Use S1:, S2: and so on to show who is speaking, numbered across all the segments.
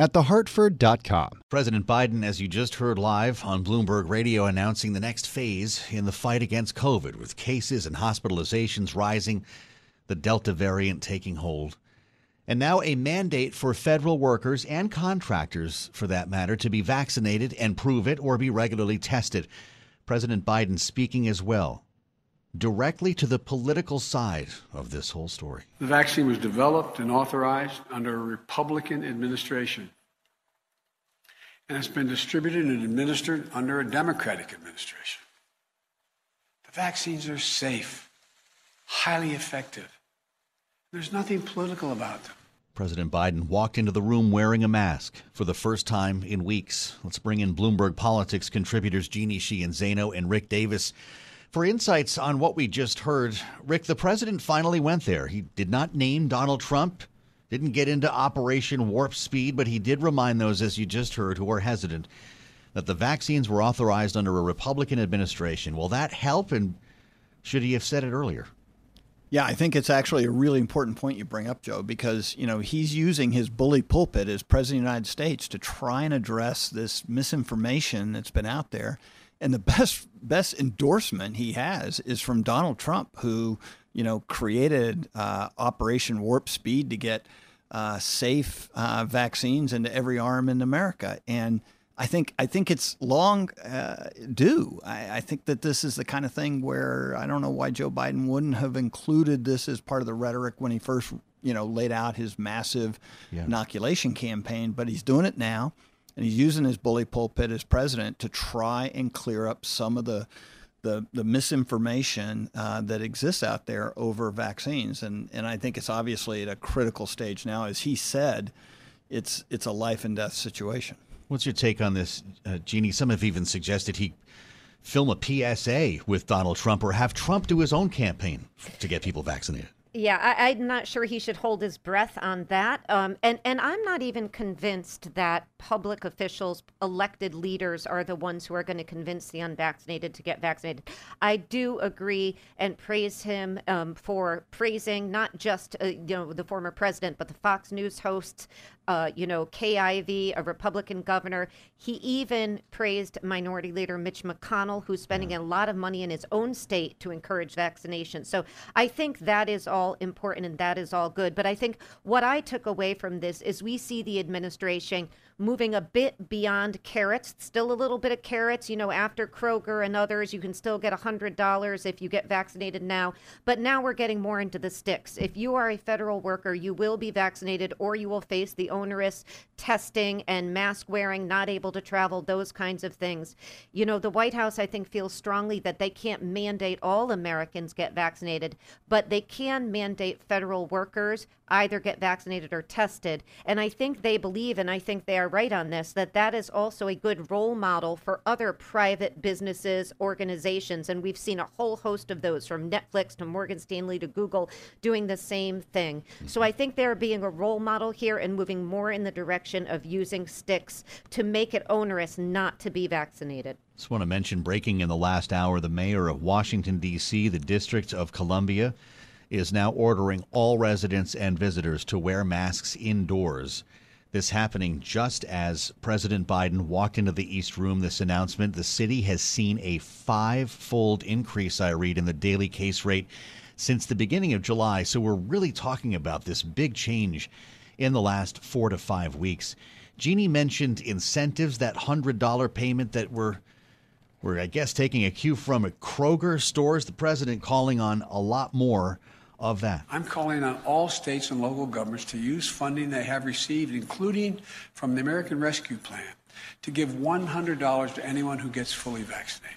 S1: at thehartford.com.
S2: President Biden, as you just heard live on Bloomberg Radio, announcing the next phase in the fight against COVID, with cases and hospitalizations rising, the Delta variant taking hold. And now a mandate for federal workers and contractors, for that matter, to be vaccinated and prove it or be regularly tested. President Biden speaking as well directly to the political side of this whole story.
S3: The vaccine was developed and authorized under a Republican administration and it's been distributed and administered under a Democratic administration. The vaccines are safe, highly effective. There's nothing political about them.
S2: President Biden walked into the room wearing a mask for the first time in weeks. Let's bring in Bloomberg Politics contributors Jeannie Sheehan Zaino and Rick Davis for insights on what we just heard, Rick, the president finally went there. He did not name Donald Trump, didn't get into Operation Warp Speed, but he did remind those, as you just heard, who are hesitant, that the vaccines were authorized under a Republican administration. Will that help? And should he have said it earlier?
S4: Yeah, I think it's actually a really important point you bring up, Joe, because you know he's using his bully pulpit as president of the United States to try and address this misinformation that's been out there and the best best endorsement he has is from Donald Trump, who you know created uh, Operation Warp Speed to get uh, safe uh, vaccines into every arm in America. And I think I think it's long uh, due. I, I, think that this is the kind of thing where I don't know why Joe Biden wouldn't have included this as part of the rhetoric when he first you know laid out his massive yeah. inoculation campaign, but he's doing it now and he's using his bully pulpit as president to try and clear up some of the the, the misinformation uh, that exists out there over vaccines, and and I think it's obviously at a critical stage now. As he said, it's it's a life and death situation.
S2: What's your take on this, uh, Jeannie? Some have even suggested he film a PSA with Donald Trump or have Trump do his own campaign to get people vaccinated.
S5: Yeah, I, am not sure he should hold his breath on that. Um, and, and I'm not even convinced that public officials, elected leaders, are the ones who are going to convince the unvaccinated to get vaccinated. I do agree and praise him um, for praising not just uh, you know the former president, but the Fox News hosts, uh, you know, Kay Ivey, a Republican governor. He even praised Minority Leader Mitch McConnell, who's spending a lot of money in his own state to encourage vaccination. So I think that is all important and that is all good. But I think what I took away from this is we see the administration moving a bit beyond carrots, still a little bit of carrots. You know, after Kroger and others, you can still get $100 if you get vaccinated now. But now we're getting more into the sticks. If you are a federal worker, you will be vaccinated or you will face the onerous testing and mask wearing, not able to travel, those kinds of things. You know, the White House, I think, feels strongly that they can't mandate all Americans get vaccinated, but they can mandate federal workers either get vaccinated or tested. And I think they believe, and I think they are right on this, that that is also a good role model for other private businesses, organizations. And we've seen a whole host of those from Netflix to Morgan Stanley to Google doing the same thing. So I think they're being a role model here and moving more in the direction of using sticks to make it onerous not to be vaccinated.
S2: Just want to mention breaking in the last hour the mayor of Washington, D.C., the District of Columbia is now ordering all residents and visitors to wear masks indoors. This happening just as President Biden walked into the East Room. This announcement the city has seen a five fold increase, I read, in the daily case rate since the beginning of July. So we're really talking about this big change in the last four to five weeks. Jeannie mentioned incentives, that $100 payment that we're We're, I guess, taking a cue from a Kroger stores. The president calling on a lot more of that.
S3: I'm calling on all states and local governments to use funding they have received, including from the American Rescue Plan, to give $100 to anyone who gets fully vaccinated.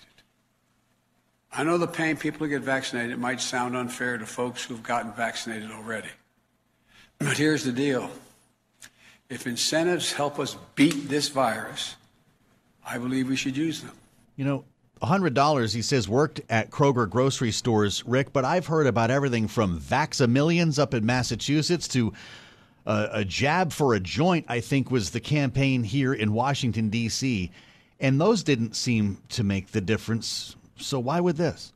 S3: I know the pain people who get vaccinated it might sound unfair to folks who've gotten vaccinated already. But here's the deal if incentives help us beat this virus, I believe we should use them.
S2: You know, $100, he says, worked at Kroger grocery stores, Rick, but I've heard about everything from Vax-A-Millions up in Massachusetts to uh, a jab for a joint, I think was the campaign here in Washington, D.C. And those didn't seem to make the difference. So why would this?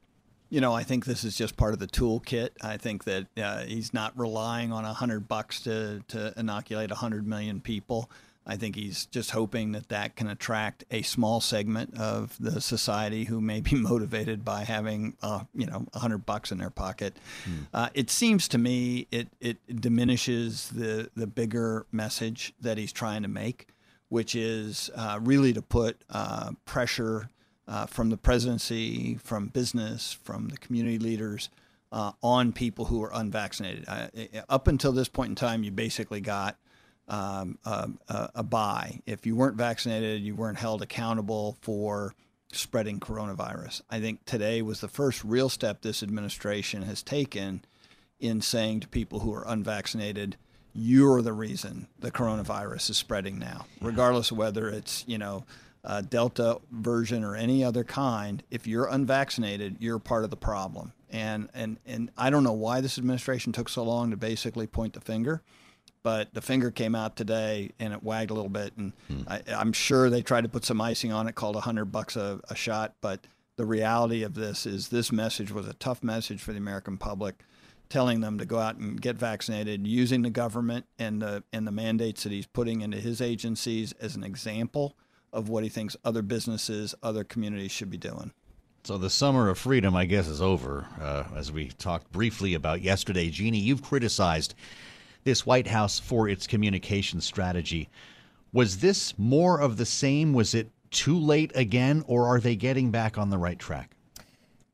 S4: You know, I think this is just part of the toolkit. I think that uh, he's not relying on a hundred bucks to to inoculate a hundred million people. I think he's just hoping that that can attract a small segment of the society who may be motivated by having, uh, you know, a hundred bucks in their pocket. Hmm. Uh, it seems to me it it diminishes the the bigger message that he's trying to make, which is uh, really to put uh, pressure uh, from the presidency, from business, from the community leaders uh, on people who are unvaccinated. Uh, up until this point in time, you basically got um, a, a buy. If you weren't vaccinated, you weren't held accountable for spreading coronavirus. I think today was the first real step this administration has taken in saying to people who are unvaccinated, you're the reason the coronavirus is spreading now, regardless of whether it's, you know, uh, Delta version or any other kind, if you're unvaccinated, you're part of the problem. And, and, and I don't know why this administration took so long to basically point the finger, but the finger came out today and it wagged a little bit. And hmm. I, am sure they tried to put some icing on it called 100 bucks a, a shot. But the reality of this is this message was a tough message for the American public telling them to go out and get vaccinated, using the government and the and the mandates that he's putting into his agencies as an example of what he thinks other businesses, other communities should be doing.
S2: So the summer of freedom, I guess, is over. Uh, as we talked briefly about yesterday, Jeannie, you've criticized this White House for its communication strategy. Was this more of the same? Was it too late again, or are they getting back on the right track?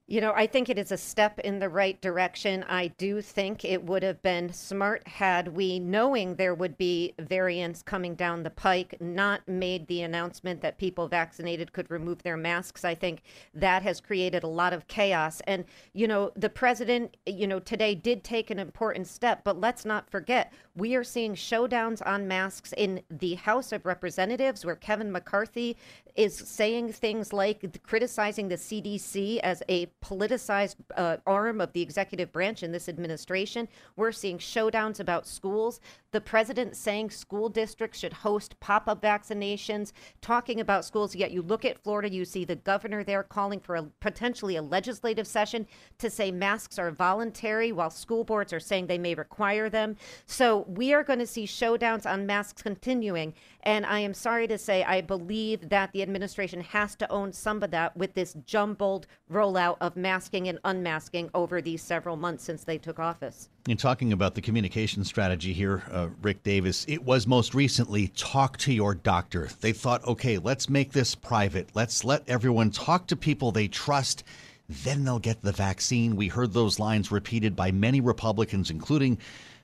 S5: You know, I think it is a step in the right direction. I do think it would have been smart had we, knowing there would be variants coming down the pike, not made the announcement that people vaccinated could remove their masks. I think that has created a lot of chaos. And, you know, the president, you know, today did take an important step, but let's not forget we are seeing showdowns on masks in the House of Representatives where Kevin McCarthy is saying things like criticizing the CDC as a politicized uh, arm of the executive branch in this administration. We're seeing showdowns about schools. The president saying school districts should host pop up vaccinations, talking about schools. Yet you look at Florida, you see the governor there calling for a, potentially a legislative session to say masks are voluntary, while school boards are saying they may require them. So we are going to see showdowns on masks continuing. And I am sorry to say, I believe that the administration has to own some of that with this jumbled rollout of masking and unmasking over these several months since they took office.
S2: In talking about the communication strategy here, uh, Rick Davis, it was most recently talk to your doctor. They thought, okay, let's make this private. Let's let everyone talk to people they trust. Then they'll get the vaccine. We heard those lines repeated by many Republicans, including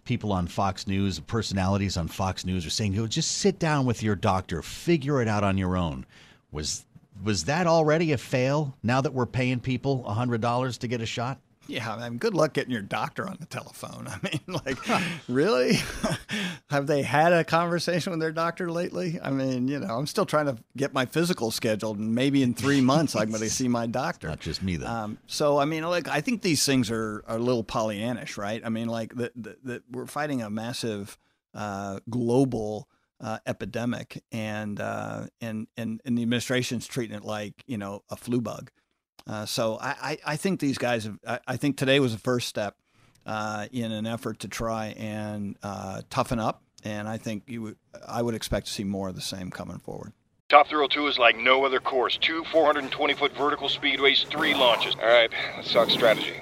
S2: people on Fox News, personalities on Fox News are saying, you just sit down with your doctor, figure it out on your own. Was was that already a fail now that we're paying people $100 to get a shot?
S4: Yeah, I mean, good luck getting your doctor on the telephone. I mean, like, really? Have they had a conversation with their doctor lately? I mean, you know, I'm still trying to get my physical scheduled, and maybe in three months I'm going to see my doctor.
S2: Not just me, though. Um,
S4: so, I mean, like, I think these things are, are a little Pollyannish, right? I mean, like, the, the, the we're fighting a massive uh, global uh, epidemic, and, uh, and and and the administration's treating it like you know a flu bug. Uh, so I, I, think these guys have, I, I, think today was the first step uh, in an effort to try and uh, toughen up. And I think you would, I would expect to see more of the same coming forward.
S6: Top Thrill 2 is like no other course. Two 420 foot vertical speedways, three launches.
S7: All right, let's talk strategy.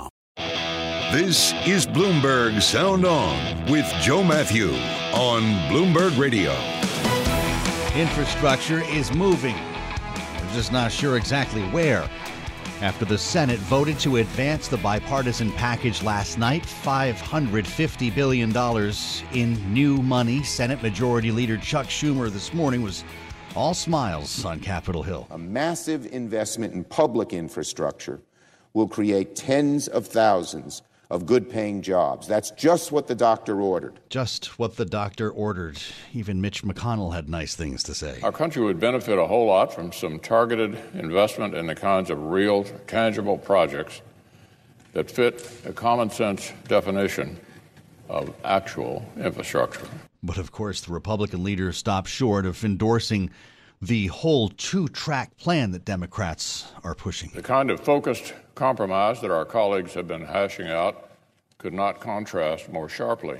S8: This is Bloomberg Sound On with Joe Matthew on Bloomberg Radio.
S2: Infrastructure is moving. We're just not sure exactly where. After the Senate voted to advance the bipartisan package last night, $550 billion in new money, Senate Majority Leader Chuck Schumer this morning was all smiles on Capitol Hill.
S9: A massive investment in public infrastructure will create tens of thousands of good paying jobs. That's just what the doctor ordered.
S2: Just what the doctor ordered. Even Mitch McConnell had nice things to say.
S10: Our country would benefit a whole lot from some targeted investment in the kinds of real, tangible projects that fit a common sense definition of actual infrastructure.
S2: But of course, the Republican leader stopped short of endorsing the whole two track plan that Democrats are pushing.
S10: The kind of focused compromise that our colleagues have been hashing out could not contrast more sharply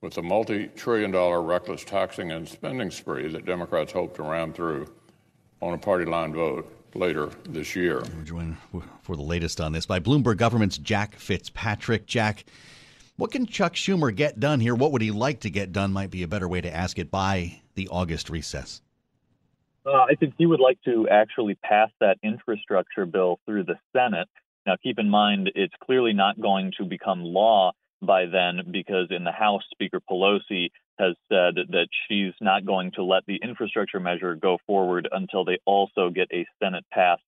S10: with the multi trillion dollar reckless taxing and spending spree that Democrats hope to ram through on a party line vote later this year.
S2: We're joined for the latest on this by Bloomberg Government's Jack Fitzpatrick. Jack, what can Chuck Schumer get done here? What would he like to get done? Might be a better way to ask it by the August recess.
S11: Uh, I think he would like to actually pass that infrastructure bill through the Senate. Now, keep in mind, it's clearly not going to become law by then because in the House, Speaker Pelosi has said that she's not going to let the infrastructure measure go forward until they also get a Senate passed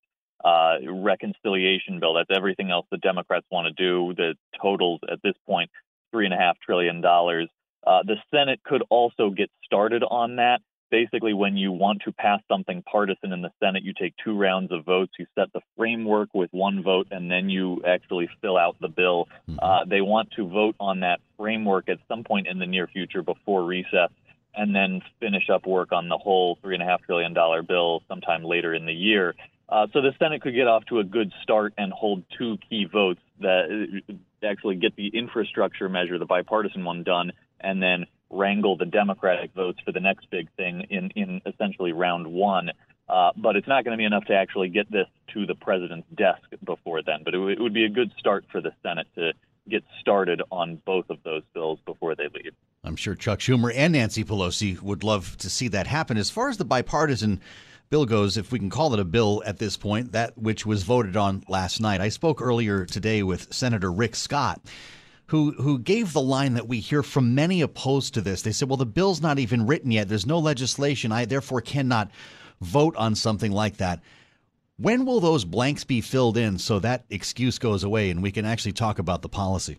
S11: uh, reconciliation bill. That's everything else the Democrats want to do. The totals at this point, 3.5 trillion. Uh, the Senate could also get started on that basically when you want to pass something partisan in the Senate, you take two rounds of votes, you set the framework with one vote, and then you actually fill out the bill. Mm-hmm. Uh, they want to vote on that framework at some point in the near future before recess, and then finish up work on the whole $3.5 trillion bill sometime later in the year. Uh, so the Senate could get off to a good start and hold two key votes that uh, actually get the infrastructure measure, the bipartisan one, done, and then wrangle the Democratic votes for the next big thing in, in essentially round one. Uh, but it's not going to be enough to actually get this to the president's desk before then. But it, w- it would be a good start for the Senate to get started on both of those bills before they leave.
S2: I'm sure Chuck Schumer and Nancy Pelosi would love to see that happen. As far as the bipartisan bill goes, if we can call it a bill at this point, that which was voted on last night. I spoke earlier today with Senator Rick Scott who who gave the line that we hear from many opposed to this. They said, "Well, the bill's not even written yet. There's no legislation. I therefore cannot vote on something like that." When will those blanks be filled in so that excuse goes away and we can actually talk about the policy?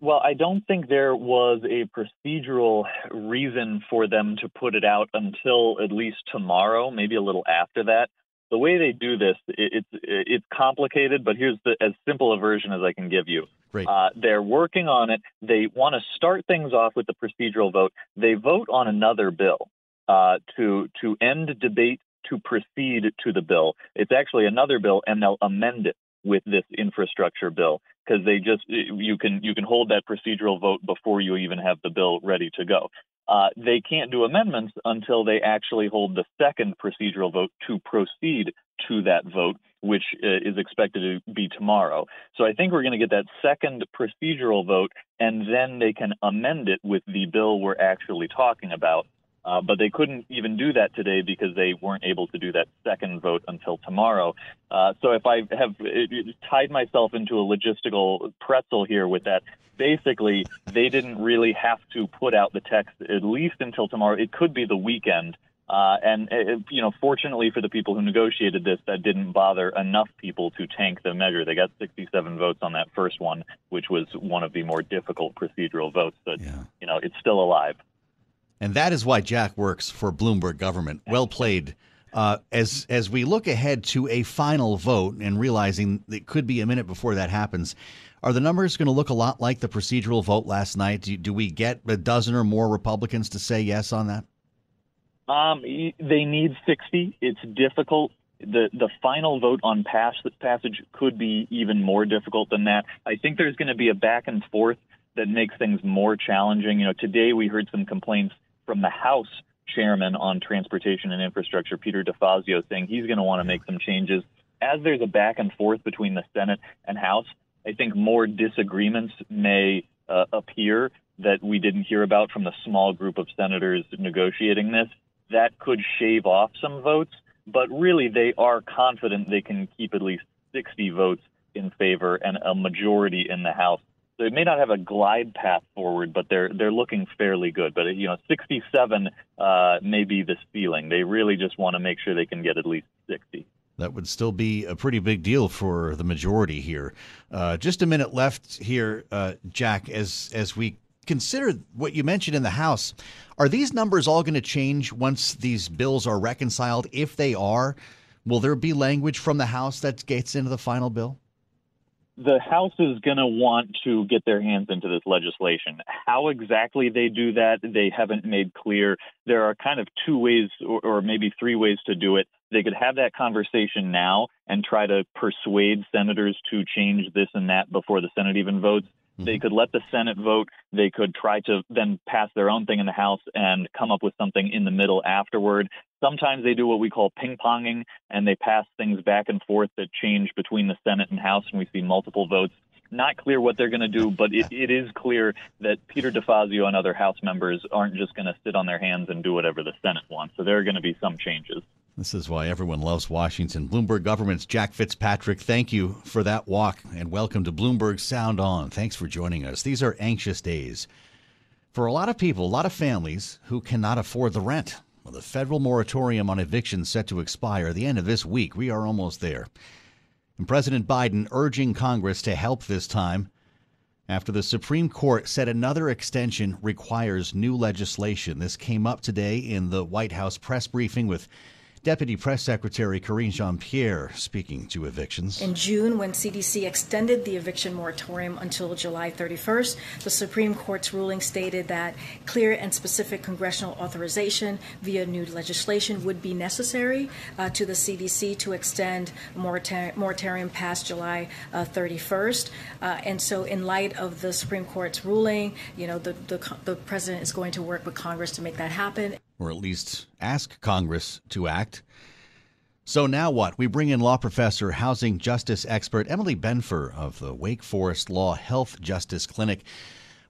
S11: Well, I don't think there was a procedural reason for them to put it out until at least tomorrow, maybe a little after that. The way they do this, it's it's complicated, but here's the as simple a version as I can give you.
S2: Right.
S11: Uh, they're working on it. They want to start things off with the procedural vote. They vote on another bill uh, to to end debate to proceed to the bill. It's actually another bill, and they'll amend it with this infrastructure bill because they just you can you can hold that procedural vote before you even have the bill ready to go. Uh, they can't do amendments until they actually hold the second procedural vote to proceed to that vote, which uh, is expected to be tomorrow. So I think we're going to get that second procedural vote, and then they can amend it with the bill we're actually talking about. Uh, but they couldn't even do that today because they weren't able to do that second vote until tomorrow. Uh, so if I have it, it tied myself into a logistical pretzel here with that, basically they didn't really have to put out the text at least until tomorrow. It could be the weekend. Uh, and it, you know, fortunately for the people who negotiated this, that didn't bother enough people to tank the measure. They got 67 votes on that first one, which was one of the more difficult procedural votes. But yeah. you know, it's still alive.
S2: And that is why Jack works for Bloomberg government. Well played. Uh, as as we look ahead to a final vote and realizing it could be a minute before that happens, are the numbers going to look a lot like the procedural vote last night? Do, do we get a dozen or more Republicans to say yes on that?
S11: Um, they need 60. It's difficult. The the final vote on pass, passage could be even more difficult than that. I think there's going to be a back and forth that makes things more challenging. You know, today we heard some complaints from the House chairman on transportation and infrastructure, Peter DeFazio, saying he's going to want to make some changes. As there's a back and forth between the Senate and House, I think more disagreements may uh, appear that we didn't hear about from the small group of senators negotiating this that could shave off some votes, but really they are confident they can keep at least 60 votes in favor and a majority in the House. So it may not have a glide path forward, but they're they're looking fairly good. But you know, 67 uh, may be the ceiling. They really just want to make sure they can get at least 60.
S2: That would still be a pretty big deal for the majority here. Uh, just a minute left here, uh, Jack. As as we consider what you mentioned in the House, are these numbers all going to change once these bills are reconciled? If they are, will there be language from the House that gets into the final bill?
S11: The House is going to want to get their hands into this legislation. How exactly they do that, they haven't made clear. There are kind of two ways, or, or maybe three ways to do it. They could have that conversation now and try to persuade senators to change this and that before the Senate even votes. They mm-hmm. could let the Senate vote. They could try to then pass their own thing in the House and come up with something in the middle afterward. Sometimes they do what we call ping ponging and they pass things back and forth that change between the Senate and House, and we see multiple votes. Not clear what they're going to do, but it, it is clear that Peter DeFazio and other House members aren't just going to sit on their hands and do whatever the Senate wants. So there are going to be some changes.
S2: This is why everyone loves Washington. Bloomberg Government's Jack Fitzpatrick, thank you for that walk and welcome to Bloomberg Sound On. Thanks for joining us. These are anxious days for a lot of people, a lot of families who cannot afford the rent. Well, the federal moratorium on evictions set to expire at the end of this week. We are almost there. And President Biden urging Congress to help this time after the Supreme Court said another extension requires new legislation. This came up today in the White House press briefing with Deputy Press Secretary Karine Jean Pierre speaking to evictions.
S12: In June, when CDC extended the eviction moratorium until July 31st, the Supreme Court's ruling stated that clear and specific congressional authorization via new legislation would be necessary uh, to the CDC to extend moratorium, moratorium past July uh, 31st. Uh, and so, in light of the Supreme Court's ruling, you know, the, the, the president is going to work with Congress to make that happen
S2: or at least ask Congress to act. So now what? We bring in law professor, housing justice expert Emily Benfer of the Wake Forest Law Health Justice Clinic.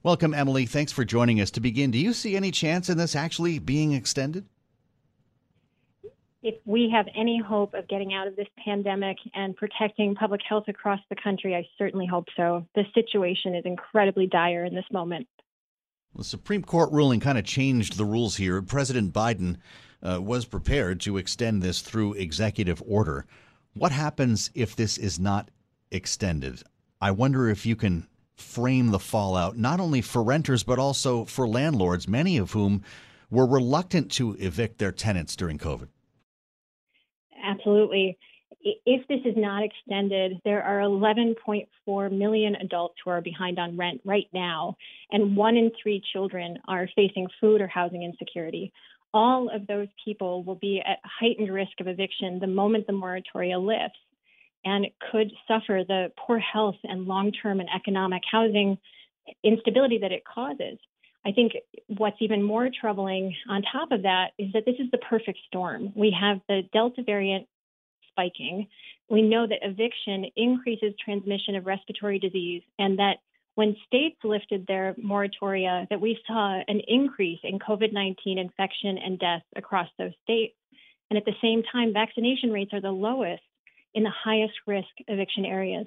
S2: Welcome, Emily. Thanks for joining us. To begin, do you see any chance in this actually being extended?
S13: If we have any hope of getting out of this pandemic and protecting public health across the country, I certainly hope so. The situation is incredibly dire in this moment.
S2: The Supreme Court ruling kind of changed the rules here. President Biden uh, was prepared to extend this through executive order. What happens if this is not extended? I wonder if you can frame the fallout not only for renters but also for landlords, many of whom were reluctant to evict their tenants during COVID.
S13: Absolutely if this is not extended, there are 11.4 million adults who are behind on rent right now, and one in three children are facing food or housing insecurity. All of those people will be at heightened risk of eviction the moment the moratoria lifts and could suffer the poor health and long term and economic housing instability that it causes. I think what's even more troubling on top of that is that this is the perfect storm. We have the Delta variant spiking. We know that eviction increases transmission of respiratory disease and that when states lifted their moratoria that we saw an increase in COVID 19 infection and deaths across those states. And at the same time, vaccination rates are the lowest in the highest risk eviction areas.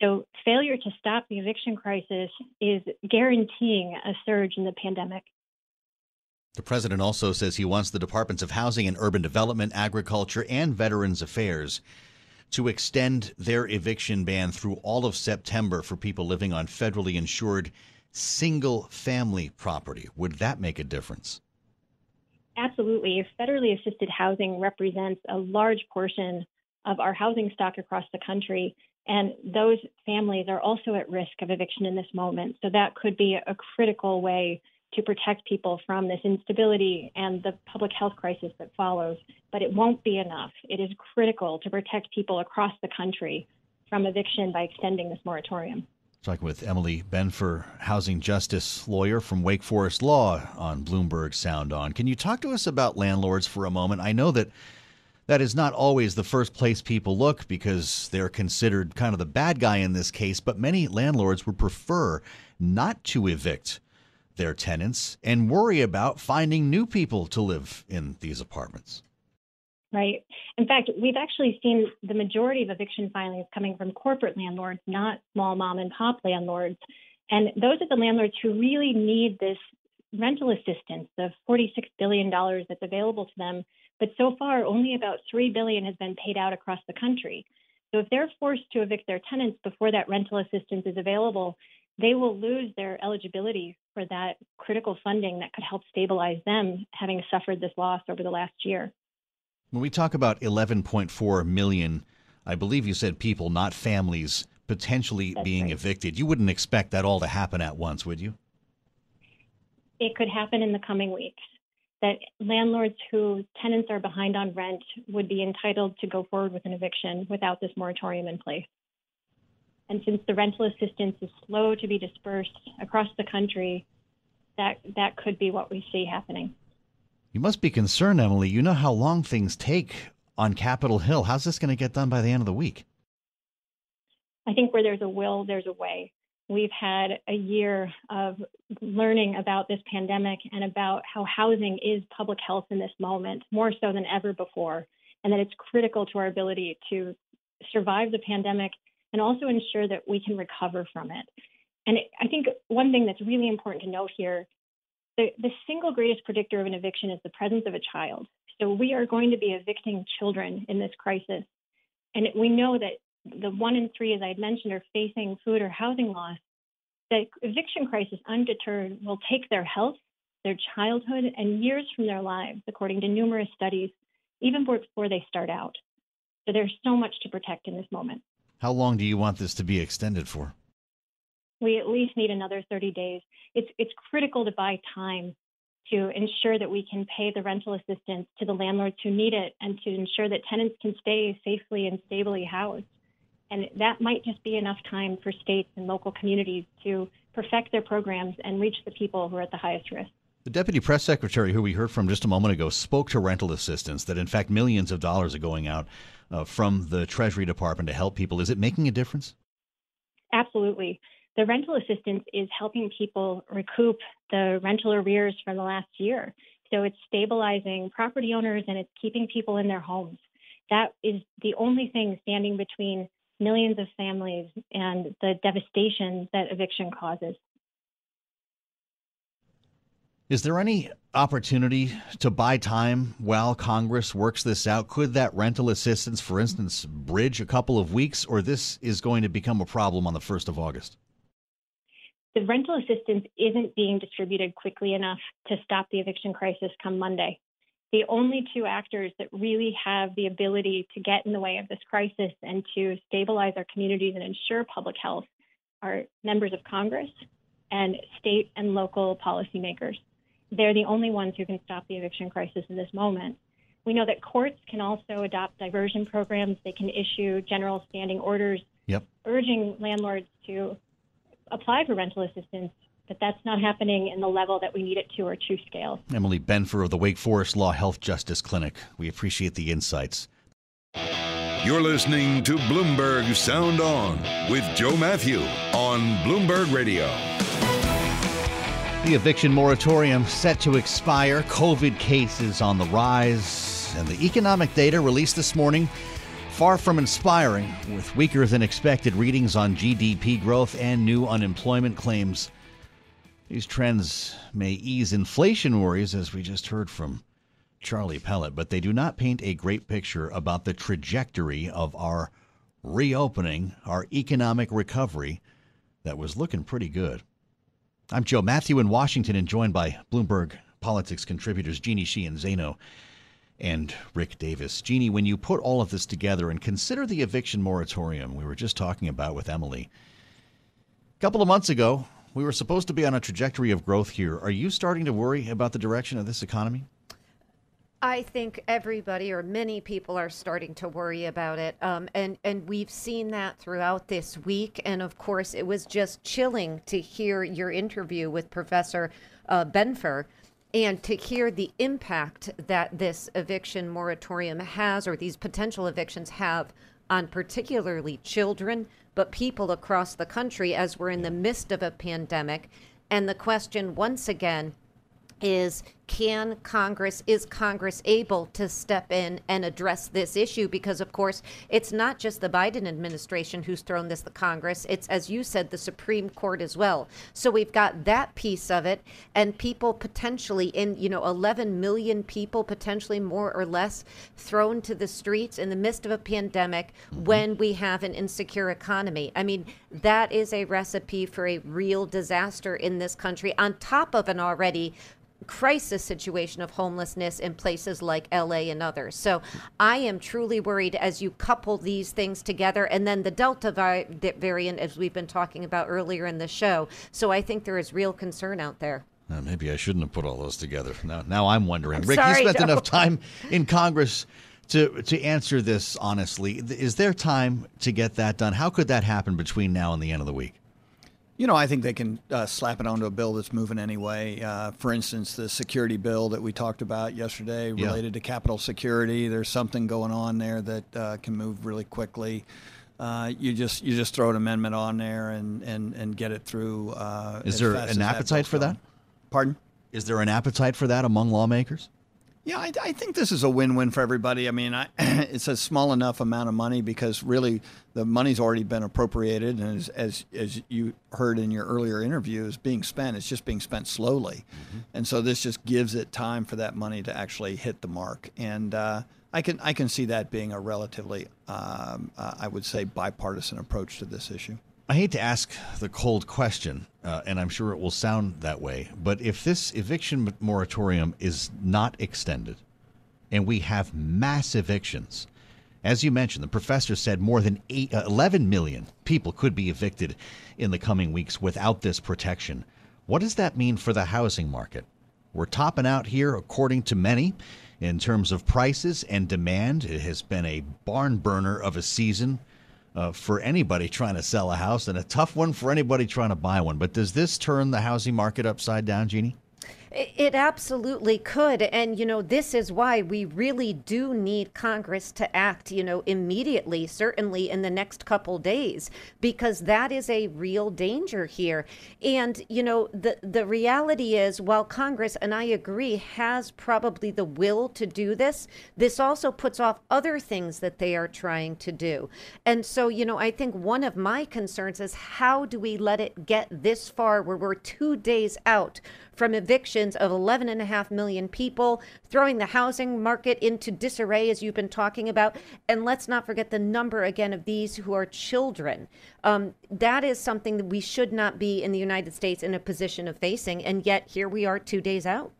S13: So, failure to stop the eviction crisis is guaranteeing a surge in the pandemic.
S2: The president also says he wants the Departments of Housing and Urban Development, Agriculture, and Veterans Affairs to extend their eviction ban through all of September for people living on federally insured single family property. Would that make a difference?
S13: Absolutely. Federally assisted housing represents a large portion of our housing stock across the country. And those families are also at risk of eviction in this moment. So that could be a critical way to protect people from this instability and the public health crisis that follows. But it won't be enough. It is critical to protect people across the country from eviction by extending this moratorium.
S2: Talking with Emily Benfer, housing justice lawyer from Wake Forest Law on Bloomberg Sound On. Can you talk to us about landlords for a moment? I know that that is not always the first place people look because they're considered kind of the bad guy in this case, but many landlords would prefer not to evict their tenants and worry about finding new people to live in these apartments.
S13: Right. In fact, we've actually seen the majority of eviction filings coming from corporate landlords, not small mom and pop landlords. And those are the landlords who really need this rental assistance, the $46 billion that's available to them. But so far, only about 3 billion has been paid out across the country. So if they're forced to evict their tenants before that rental assistance is available, they will lose their eligibility for that critical funding that could help stabilize them, having suffered this loss over the last year.
S2: When we talk about 11.4 million, I believe you said people, not families, potentially That's being right. evicted, you wouldn't expect that all to happen at once, would you?
S13: It could happen in the coming weeks. That landlords whose tenants are behind on rent would be entitled to go forward with an eviction without this moratorium in place. And since the rental assistance is slow to be dispersed across the country, that that could be what we see happening.
S2: You must be concerned, Emily. You know how long things take on Capitol Hill. How's this going to get done by the end of the week?
S13: I think where there's a will, there's a way. We've had a year of learning about this pandemic and about how housing is public health in this moment, more so than ever before, and that it's critical to our ability to survive the pandemic and also ensure that we can recover from it. And I think one thing that's really important to note here the, the single greatest predictor of an eviction is the presence of a child. So we are going to be evicting children in this crisis. And we know that the one in three, as I had mentioned, are facing food or housing loss. The eviction crisis, undeterred, will take their health, their childhood, and years from their lives, according to numerous studies, even before they start out. So there's so much to protect in this moment.
S2: How long do you want this to be extended for?
S13: We at least need another 30 days. It's it's critical to buy time to ensure that we can pay the rental assistance to the landlords who need it and to ensure that tenants can stay safely and stably housed. And that might just be enough time for states and local communities to perfect their programs and reach the people who are at the highest risk.
S2: The deputy press secretary, who we heard from just a moment ago, spoke to rental assistance that, in fact, millions of dollars are going out uh, from the Treasury Department to help people. Is it making a difference?
S13: Absolutely. The rental assistance is helping people recoup the rental arrears from the last year. So it's stabilizing property owners and it's keeping people in their homes. That is the only thing standing between millions of families and the devastation that eviction causes.
S2: Is there any opportunity to buy time while Congress works this out? Could that rental assistance, for instance, bridge a couple of weeks, or this is going to become a problem on the 1st of August?
S13: The rental assistance isn't being distributed quickly enough to stop the eviction crisis come Monday. The only two actors that really have the ability to get in the way of this crisis and to stabilize our communities and ensure public health are members of Congress and state and local policymakers. They're the only ones who can stop the eviction crisis in this moment. We know that courts can also adopt diversion programs. They can issue general standing orders
S2: yep.
S13: urging landlords to apply for rental assistance, but that's not happening in the level that we need it to or to scale.
S2: Emily Benfer of the Wake Forest Law Health Justice Clinic. We appreciate the insights.
S8: You're listening to Bloomberg Sound On with Joe Matthew on Bloomberg Radio.
S2: The eviction moratorium set to expire, COVID cases on the rise, and the economic data released this morning far from inspiring, with weaker than expected readings on GDP growth and new unemployment claims. These trends may ease inflation worries, as we just heard from Charlie Pellet, but they do not paint a great picture about the trajectory of our reopening, our economic recovery that was looking pretty good. I'm Joe Matthew in Washington and joined by Bloomberg Politics contributors Jeannie Sheehan Zaino and Rick Davis. Jeannie, when you put all of this together and consider the eviction moratorium we were just talking about with Emily, a couple of months ago, we were supposed to be on a trajectory of growth here. Are you starting to worry about the direction of this economy?
S5: I think everybody or many people are starting to worry about it, um, and and we've seen that throughout this week. And of course, it was just chilling to hear your interview with Professor uh, Benfer and to hear the impact that this eviction moratorium has, or these potential evictions have, on particularly children, but people across the country as we're in the midst of a pandemic. And the question, once again, is can Congress, is Congress able to step in and address this issue? Because, of course, it's not just the Biden administration who's thrown this to Congress. It's, as you said, the Supreme Court as well. So we've got that piece of it, and people potentially in, you know, 11 million people, potentially more or less, thrown to the streets in the midst of a pandemic mm-hmm. when we have an insecure economy. I mean, that is a recipe for a real disaster in this country, on top of an already crisis situation of homelessness in places like LA and others. So I am truly worried as you couple these things together and then the Delta variant, as we've been talking about earlier in the show. So I think there is real concern out there.
S2: Uh, maybe I shouldn't have put all those together. Now, now I'm wondering.
S5: I'm
S2: Rick,
S5: sorry,
S2: you spent
S5: Joe.
S2: enough time in Congress to to answer this honestly. Is there time to get that done? How could that happen between now and the end of the week?
S4: You know, I think they can uh, slap it onto a bill that's moving anyway. Uh, for instance, the security bill that we talked about yesterday related to Capitol security. There's something going on there that uh, can move really quickly. Uh, you just you just throw an amendment on there and and, and get it through. Uh,
S2: Is there an appetite for
S4: bill's
S2: that?
S4: Pardon?
S2: Is there an appetite for that among lawmakers?
S4: Yeah, I, I think this is a win-win for everybody. I mean, I, it's a small enough amount of money because really the money's already been appropriated, and as, as as you heard in your earlier interview, is being spent. It's just being spent slowly, and so this just gives it time for that money to actually hit the mark. And uh, I can I can see that being a relatively, um, uh, I would say, bipartisan approach to this issue.
S2: I hate to ask the cold question, uh, and I'm sure it will sound that way, but if this eviction moratorium is not extended and we have mass evictions, as you mentioned, the professor said more than eight, uh, 11 million people could be evicted in the coming weeks without this protection. What does that mean for the housing market? We're topping out here, according to many, in terms of prices and demand. It has been a barn burner of a season uh, for anybody trying to sell a house and a tough one for anybody trying to buy one. But does this turn the housing market upside down, Jeannie?
S5: It absolutely could. And, you know, this is why we really do need Congress to act, you know, immediately, certainly in the next couple days, because that is a real danger here. And, you know, the, the reality is, while Congress, and I agree, has probably the will to do this, this also puts off other things that they are trying to do. And so, you know, I think one of my concerns is how do we let it get this far where we're two days out from evictions of 11.5 million people, throwing the housing market into disarray, as you've been talking about. And let's not forget the number again of these who are children. Um, that is something that we should not be in the United States in a position of facing. And yet here we are two days out.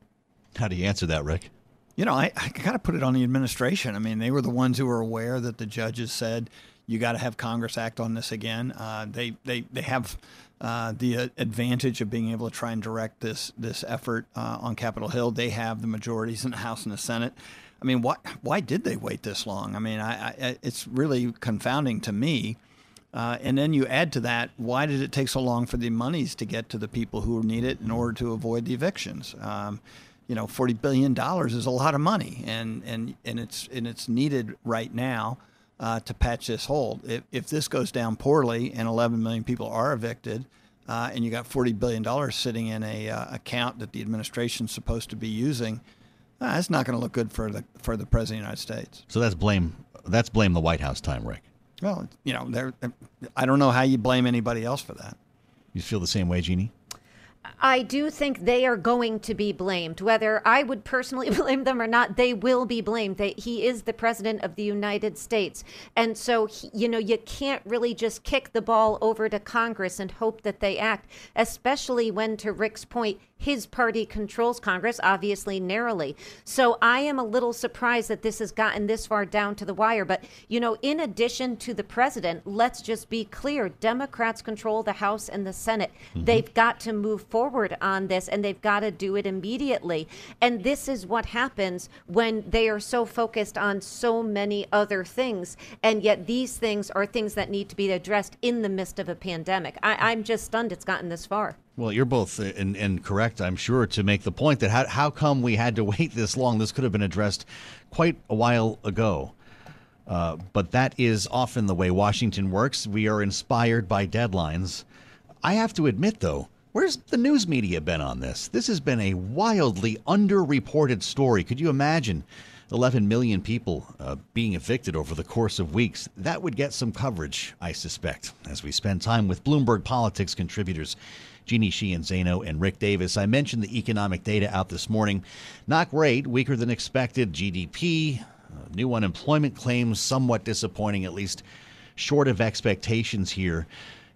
S2: How do you answer that, Rick?
S4: You know, I, I got to put it on the administration. I mean, they were the ones who were aware that the judges said you got to have Congress act on this again. Uh, they, they, they have uh, the uh, advantage of being able to try and direct this this effort uh, on Capitol Hill. They have the majorities in the House and the Senate. I mean, why why did they wait this long? I mean, I, I it's really confounding to me. Uh, and then you add to that, why did it take so long for the monies to get to the people who need it in order to avoid the evictions? Um, you know, forty billion dollars is a lot of money, and and and it's and it's needed right now. Uh, to patch this hole. If, if this goes down poorly and 11 million people are evicted, uh, and you got 40 billion dollars sitting in a uh, account that the administration's supposed to be using, uh, that's not going to look good for the for the president of the United States.
S2: So that's blame that's blame the White House time, Rick.
S4: Well, you know, I don't know how you blame anybody else for that.
S2: You feel the same way, Jeannie?
S5: I do think they are going to be blamed. Whether I would personally blame them or not, they will be blamed. They, he is the president of the United States. And so, he, you know, you can't really just kick the ball over to Congress and hope that they act, especially when, to Rick's point, his party controls Congress, obviously narrowly. So I am a little surprised that this has gotten this far down to the wire. But, you know, in addition to the president, let's just be clear Democrats control the House and the Senate. Mm-hmm. They've got to move forward on this and they've got to do it immediately. And this is what happens when they are so focused on so many other things. And yet these things are things that need to be addressed in the midst of a pandemic. I, I'm just stunned it's gotten this far.
S2: Well, you're both in, in correct, I'm sure, to make the point that how, how come we had to wait this long? This could have been addressed quite a while ago. Uh, but that is often the way Washington works. We are inspired by deadlines. I have to admit, though, where's the news media been on this? This has been a wildly underreported story. Could you imagine 11 million people uh, being evicted over the course of weeks? That would get some coverage, I suspect, as we spend time with Bloomberg Politics contributors Jeannie Sheehan Zaino and Rick Davis. I mentioned the economic data out this morning. Not great, weaker than expected GDP, uh, new unemployment claims, somewhat disappointing, at least short of expectations here.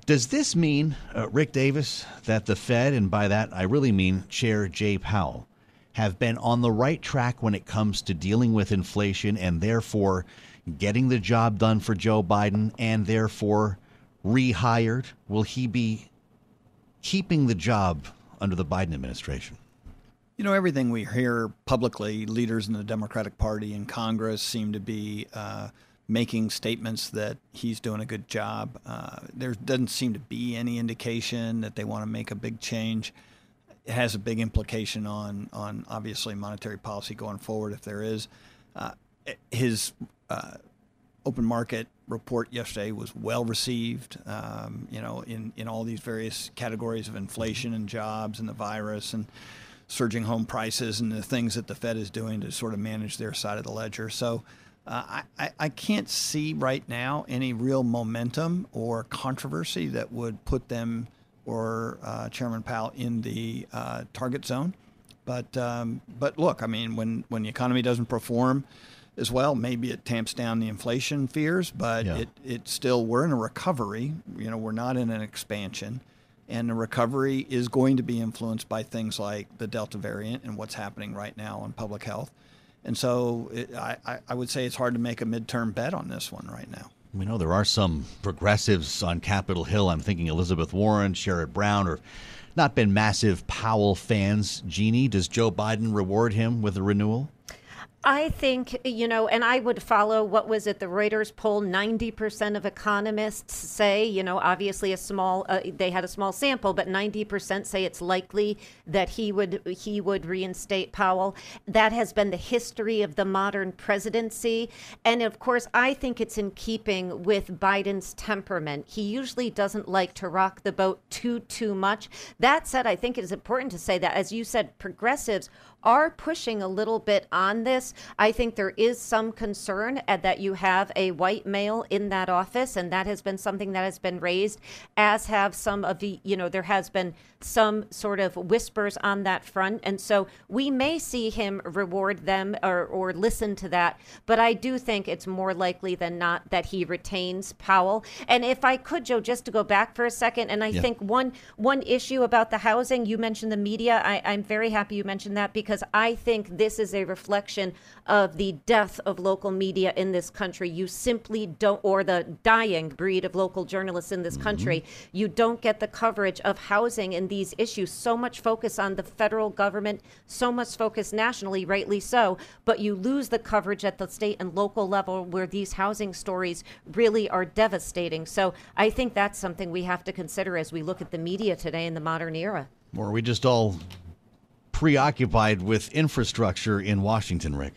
S2: Does this mean, uh, Rick Davis, that the Fed, and by that I really mean Chair Jay Powell, have been on the right track when it comes to dealing with inflation and therefore getting the job done for Joe Biden and therefore rehired? Will he be keeping the job under the Biden administration?
S4: You know, everything we hear publicly, leaders in the Democratic Party and Congress seem to be uh, making statements that he's doing a good job. Uh, there doesn't seem to be any indication that they want to make a big change. It has a big implication on, on obviously monetary policy going forward if there is. Uh, his uh, open market report yesterday was well received. Um, you know, in in all these various categories of inflation and jobs and the virus and surging home prices and the things that the Fed is doing to sort of manage their side of the ledger. So. Uh, I, I can't see right now any real momentum or controversy that would put them or uh, Chairman Powell in the uh, target zone. But um, but look, I mean, when when the economy doesn't perform, as well. Maybe it tamps down the inflation fears, but yeah. it, it still, we're in a recovery. You know, we're not in an expansion. And the recovery is going to be influenced by things like the Delta variant and what's happening right now on public health. And so it, I, I would say it's hard to make a midterm bet on this one right now.
S2: We know there are some progressives on Capitol Hill. I'm thinking Elizabeth Warren, Sherrod Brown, or not been massive Powell fans. Jeannie, does Joe Biden reward him with a renewal?
S5: I think, you know, and I would follow what was it, the Reuters poll 90% of economists say, you know, obviously a small, uh, they had a small sample, but 90% say it's likely that he would, he would reinstate Powell. That has been the history of the modern presidency. And of course, I think it's in keeping with Biden's temperament. He usually doesn't like to rock the boat too, too much. That said, I think it is important to say that, as you said, progressives are pushing a little bit on this. I think there is some concern that you have a white male in that office, and that has been something that has been raised, as have some of the, you know, there has been some sort of whispers on that front. And so we may see him reward them or, or listen to that. But I do think it's more likely than not that he retains Powell. And if I could, Joe, just to go back for a second, and I yeah. think one one issue about the housing, you mentioned the media. I, I'm very happy you mentioned that because because I think this is a reflection of the death of local media in this country. You simply don't, or the dying breed of local journalists in this mm-hmm. country. You don't get the coverage of housing and these issues. So much focus on the federal government, so much focus nationally, rightly so, but you lose the coverage at the state and local level where these housing stories really are devastating. So I think that's something we have to consider as we look at the media today in the modern era.
S2: Or we just all preoccupied with infrastructure in Washington, Rick?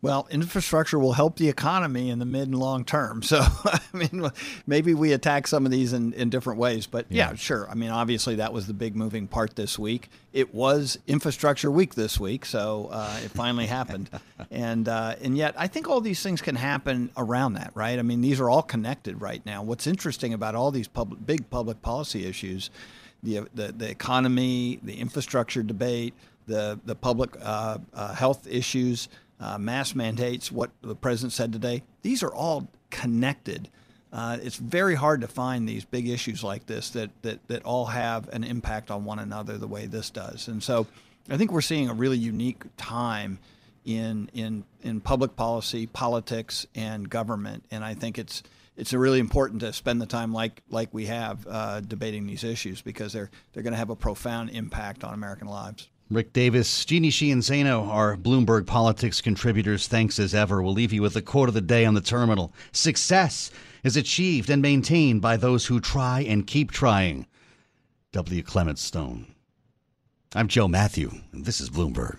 S4: Well, infrastructure will help the economy in the mid and long term. So, I mean, maybe we attack some of these in, in different ways. But yeah. yeah, sure. I mean, obviously, that was the big moving part this week. It was infrastructure week this week, so uh, it finally happened. And uh, and yet, I think all these things can happen around that, right? I mean, these are all connected right now. What's interesting about all these public, big public policy issues, the the, the economy, the infrastructure debate, the the public uh, uh health issues uh, mask mandates, what the president said today, these are all connected. Uh, it's very hard to find these big issues like this that, that, that all have an impact on one another the way this does. And so I think we're seeing a really unique time in, in, in public policy, politics, and government. And I think it's, it's really important to spend the time like, like we have uh, debating these issues because they're, they're going to have a profound impact on American lives.
S2: Rick Davis, Jeannie Sheehan Zaino, our Bloomberg Politics contributors, thanks as ever. We'll leave you with the quote of the day on the terminal. Success is achieved and maintained by those who try and keep trying. W. Clement Stone. I'm Joe Matthew, and this is Bloomberg.